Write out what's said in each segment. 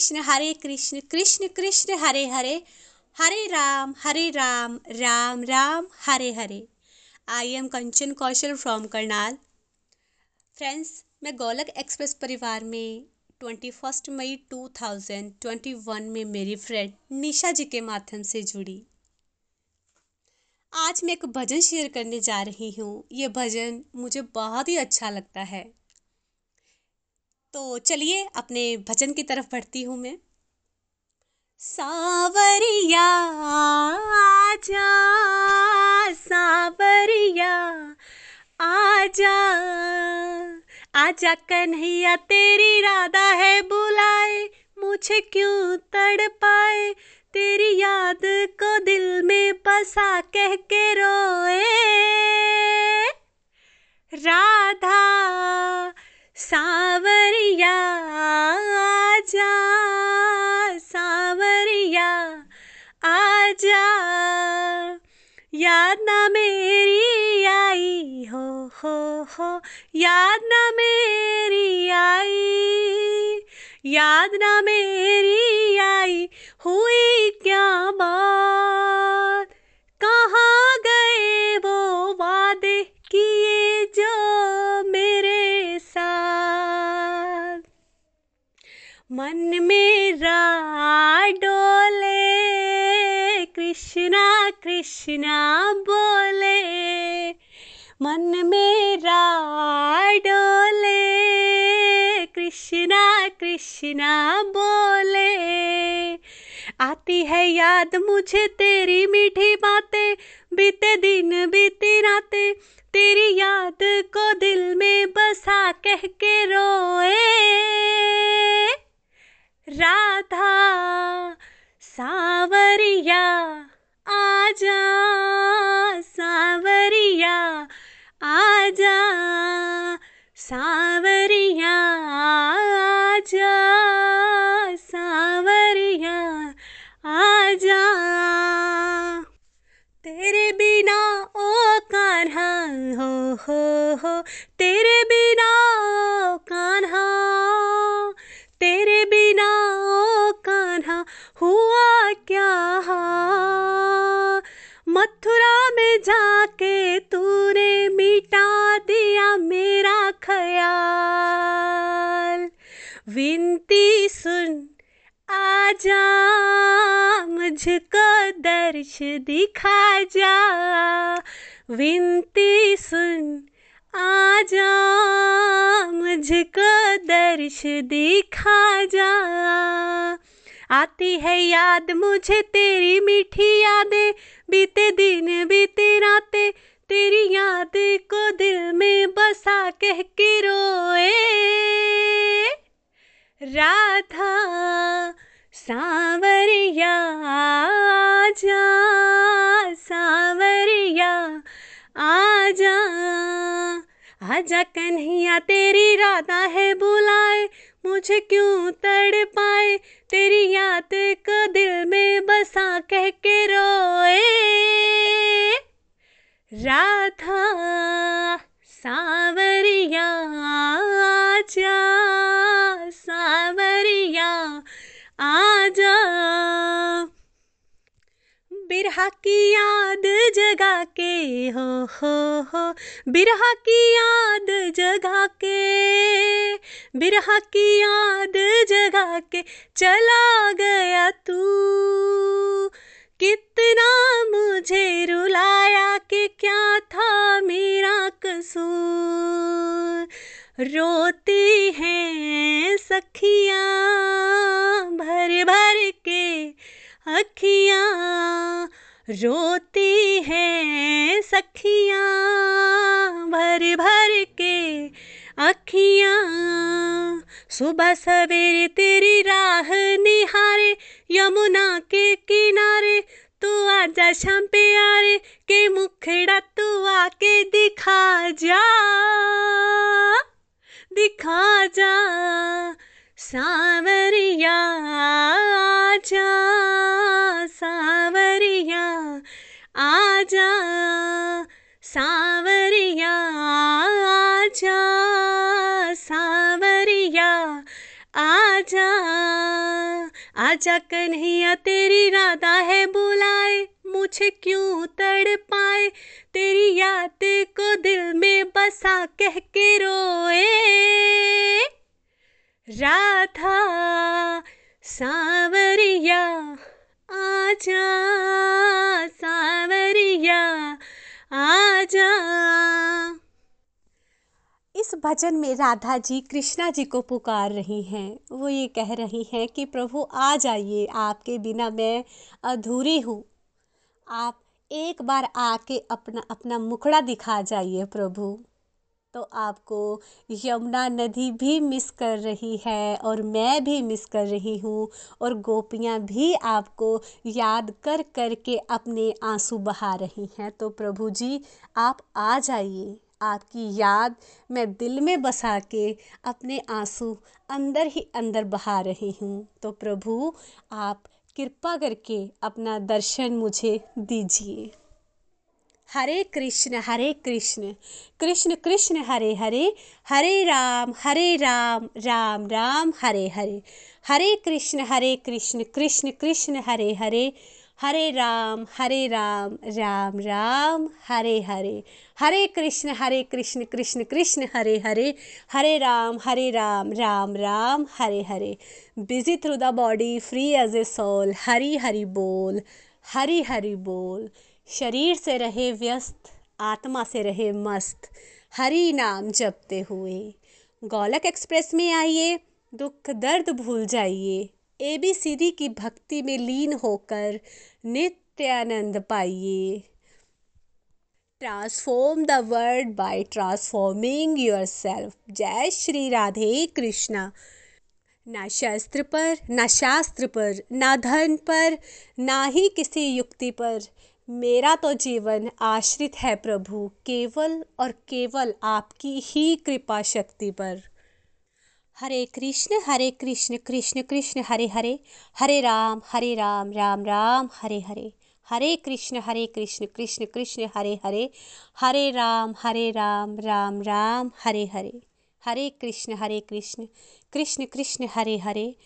Krishna, Hare Krishna Krishna Krishna, Hare Hare. Hare Ram Hare Ram Ram Ram, Hare Hare. I am Kanchan Kaushal from Karnal. Friends मैं Golok express परिवार में twenty first May two thousand twenty one में मेरी friend निशा जी के माध्यम से जुड़ी। आज मैं एक भजन शेयर करने जा रही हूँ। ये भजन मुझे बहुत ही अच्छा लगता है। तो चलिए अपने भजन की तरफ़ बढ़ती हूँ मैं। सावरिया आजा सावरिया आजा आजा कन्हैया तेरी राधा है बुलाए, मुझे क्यों तड़ पाए तेरी याद को दिल में बसा कह के रोए। राधा सावरिया आजा सावरिया आजा। याद ना मेरी आई हो हो हो। याद ना मेरी आई, याद ना मेरी आई। हुई कृष्णा कृष्णा बोले, मन मेरा डोले। कृष्णा कृष्णा बोले, आती है याद मुझे तेरी मीठी बातें, बीते दिन बीती रातें, तेरी याद को दिल में बसा कह के रोए। राधा सावरिया, आजा सावरिया आजा सावरिया आजा सावरिया, आजा। तेरे बिना ओ कान्हा, हो हो हो विनती सुन, आजा मुझको दर्श दिखा जा। विनती सुन, आजा मुझको दर्श दिखा जा। आती है याद मुझे तेरी मीठी यादें, बीते दिन, बीते रातें, तेरी याद को दिल में बसा कह के रोए। सावरिया, आजा सावरिया, आजा। आजा कन्हैया, तेरी राधा है बुलाए, मुझे क्यों तड़ पाए? तेरी याद को दिल में बसा कह के रोए। राधा सावरिया, आजा सावरिया आजा बिरहा की याद जगा के, हो हो हो। बिरहा की याद जगा के, बिरहा की याद जगा के चला गया सखियाँ, रोती हैं सखियाँ, भर भर के अखियाँ। सुबह सवेरे तेरी राह निहारे, यमुना के किनारे, तू आजा शाम पे आरे, के मुखड़ा तू आके दिखा जा दिखा जा। सावरिया, आजा सावरिया आजा सावरिया आजा सावरिया, आजा आजा कन्हैया, तेरी राधा है बुलाए, मुझे क्यों तड़ पाए तेरी याद को दिल में बसा कह के रोए। राधा सावरिया आजा सावरिया आजा। इस भजन में राधा जी कृष्णा जी को पुकार रही हैं। वो ये कह रही हैं कि, प्रभु, आ जाइए, आपके बिना मैं अधूरी हूँ। आप एक बार आके अपना अपना मुखड़ा दिखा जाइए, प्रभु। तो आपको यमुना नदी भी मिस कर रही है और मैं भी मिस कर रही हूँ और गोपियाँ भी आपको याद कर कर के अपने आँसू बहा रही हैं। तो प्रभु जी, आप आ जाइए। आपकी याद मैं दिल में बसा के अपने आँसू अंदर ही अंदर बहा रही हूँ। तो प्रभु, आप कृपा करके अपना दर्शन मुझे दीजिए। Hare Krishna Hare Krishna Krishna Krishna, Hare Hare Hare Ram Hare Ram Ram Ram, Hare Hare Hare Krishna Hare Krishna Krishna Krishna, Hare Hare Hare Ram Hare Ram Ram Ram, Hare Hare Hare Krishna Hare Krishna Krishna Krishna, Hare Hare Hare Ram Hare Ram Ram Ram, Hare Hare busy through the body free as a soul Hari Hari बोल, हरी हरि बोल। शरीर से रहे व्यस्त, आत्मा से रहे मस्त, हरी नाम जपते हुए। गोलक एक्सप्रेस में आइए, दुख दर्द भूल जाइए। ए बी सी की भक्ति में लीन होकर नित्य आनंद पाइए। Transform the world by transforming yourself जय श्री राधे कृष्णा। ना शस्त्र पर, ना शास्त्र पर, ना धन पर, ना ही किसी युक्ति पर। मेरा तो जीवन आश्रित है प्रभु, केवल और केवल आपकी ही कृपा शक्ति पर। Hare Krishna Hare Krishna Krishna Krishna, Hare Hare. Hare Ram Hare Ram Ram Ram, Hare Hare. Hare Krishna Hare Krishna Krishna Krishna, Hare Hare. Hare Ram Hare Ram Ram Ram, Hare Hare. Hare Krishna Hare Krishna Krishna Krishna, Hare Hare.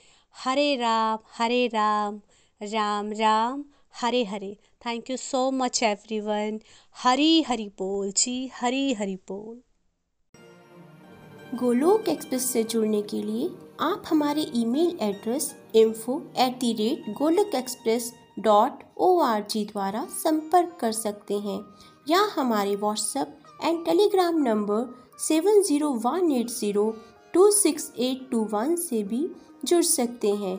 Hare Ram Hare Ram Ram Ram. Hare Hare. Thank you so much everyone Hari Hari बोल, जी, हरी हरि बोल। Golok express से जुड़ने के लिए आप हमारे email address info at the rate Golok express dot O R G द्वारा संपर्क कर सकते हैं या हमारे WhatsApp and Telegram number seven zero one eight zero two six eight two one से भी जुड़ सकते हैं।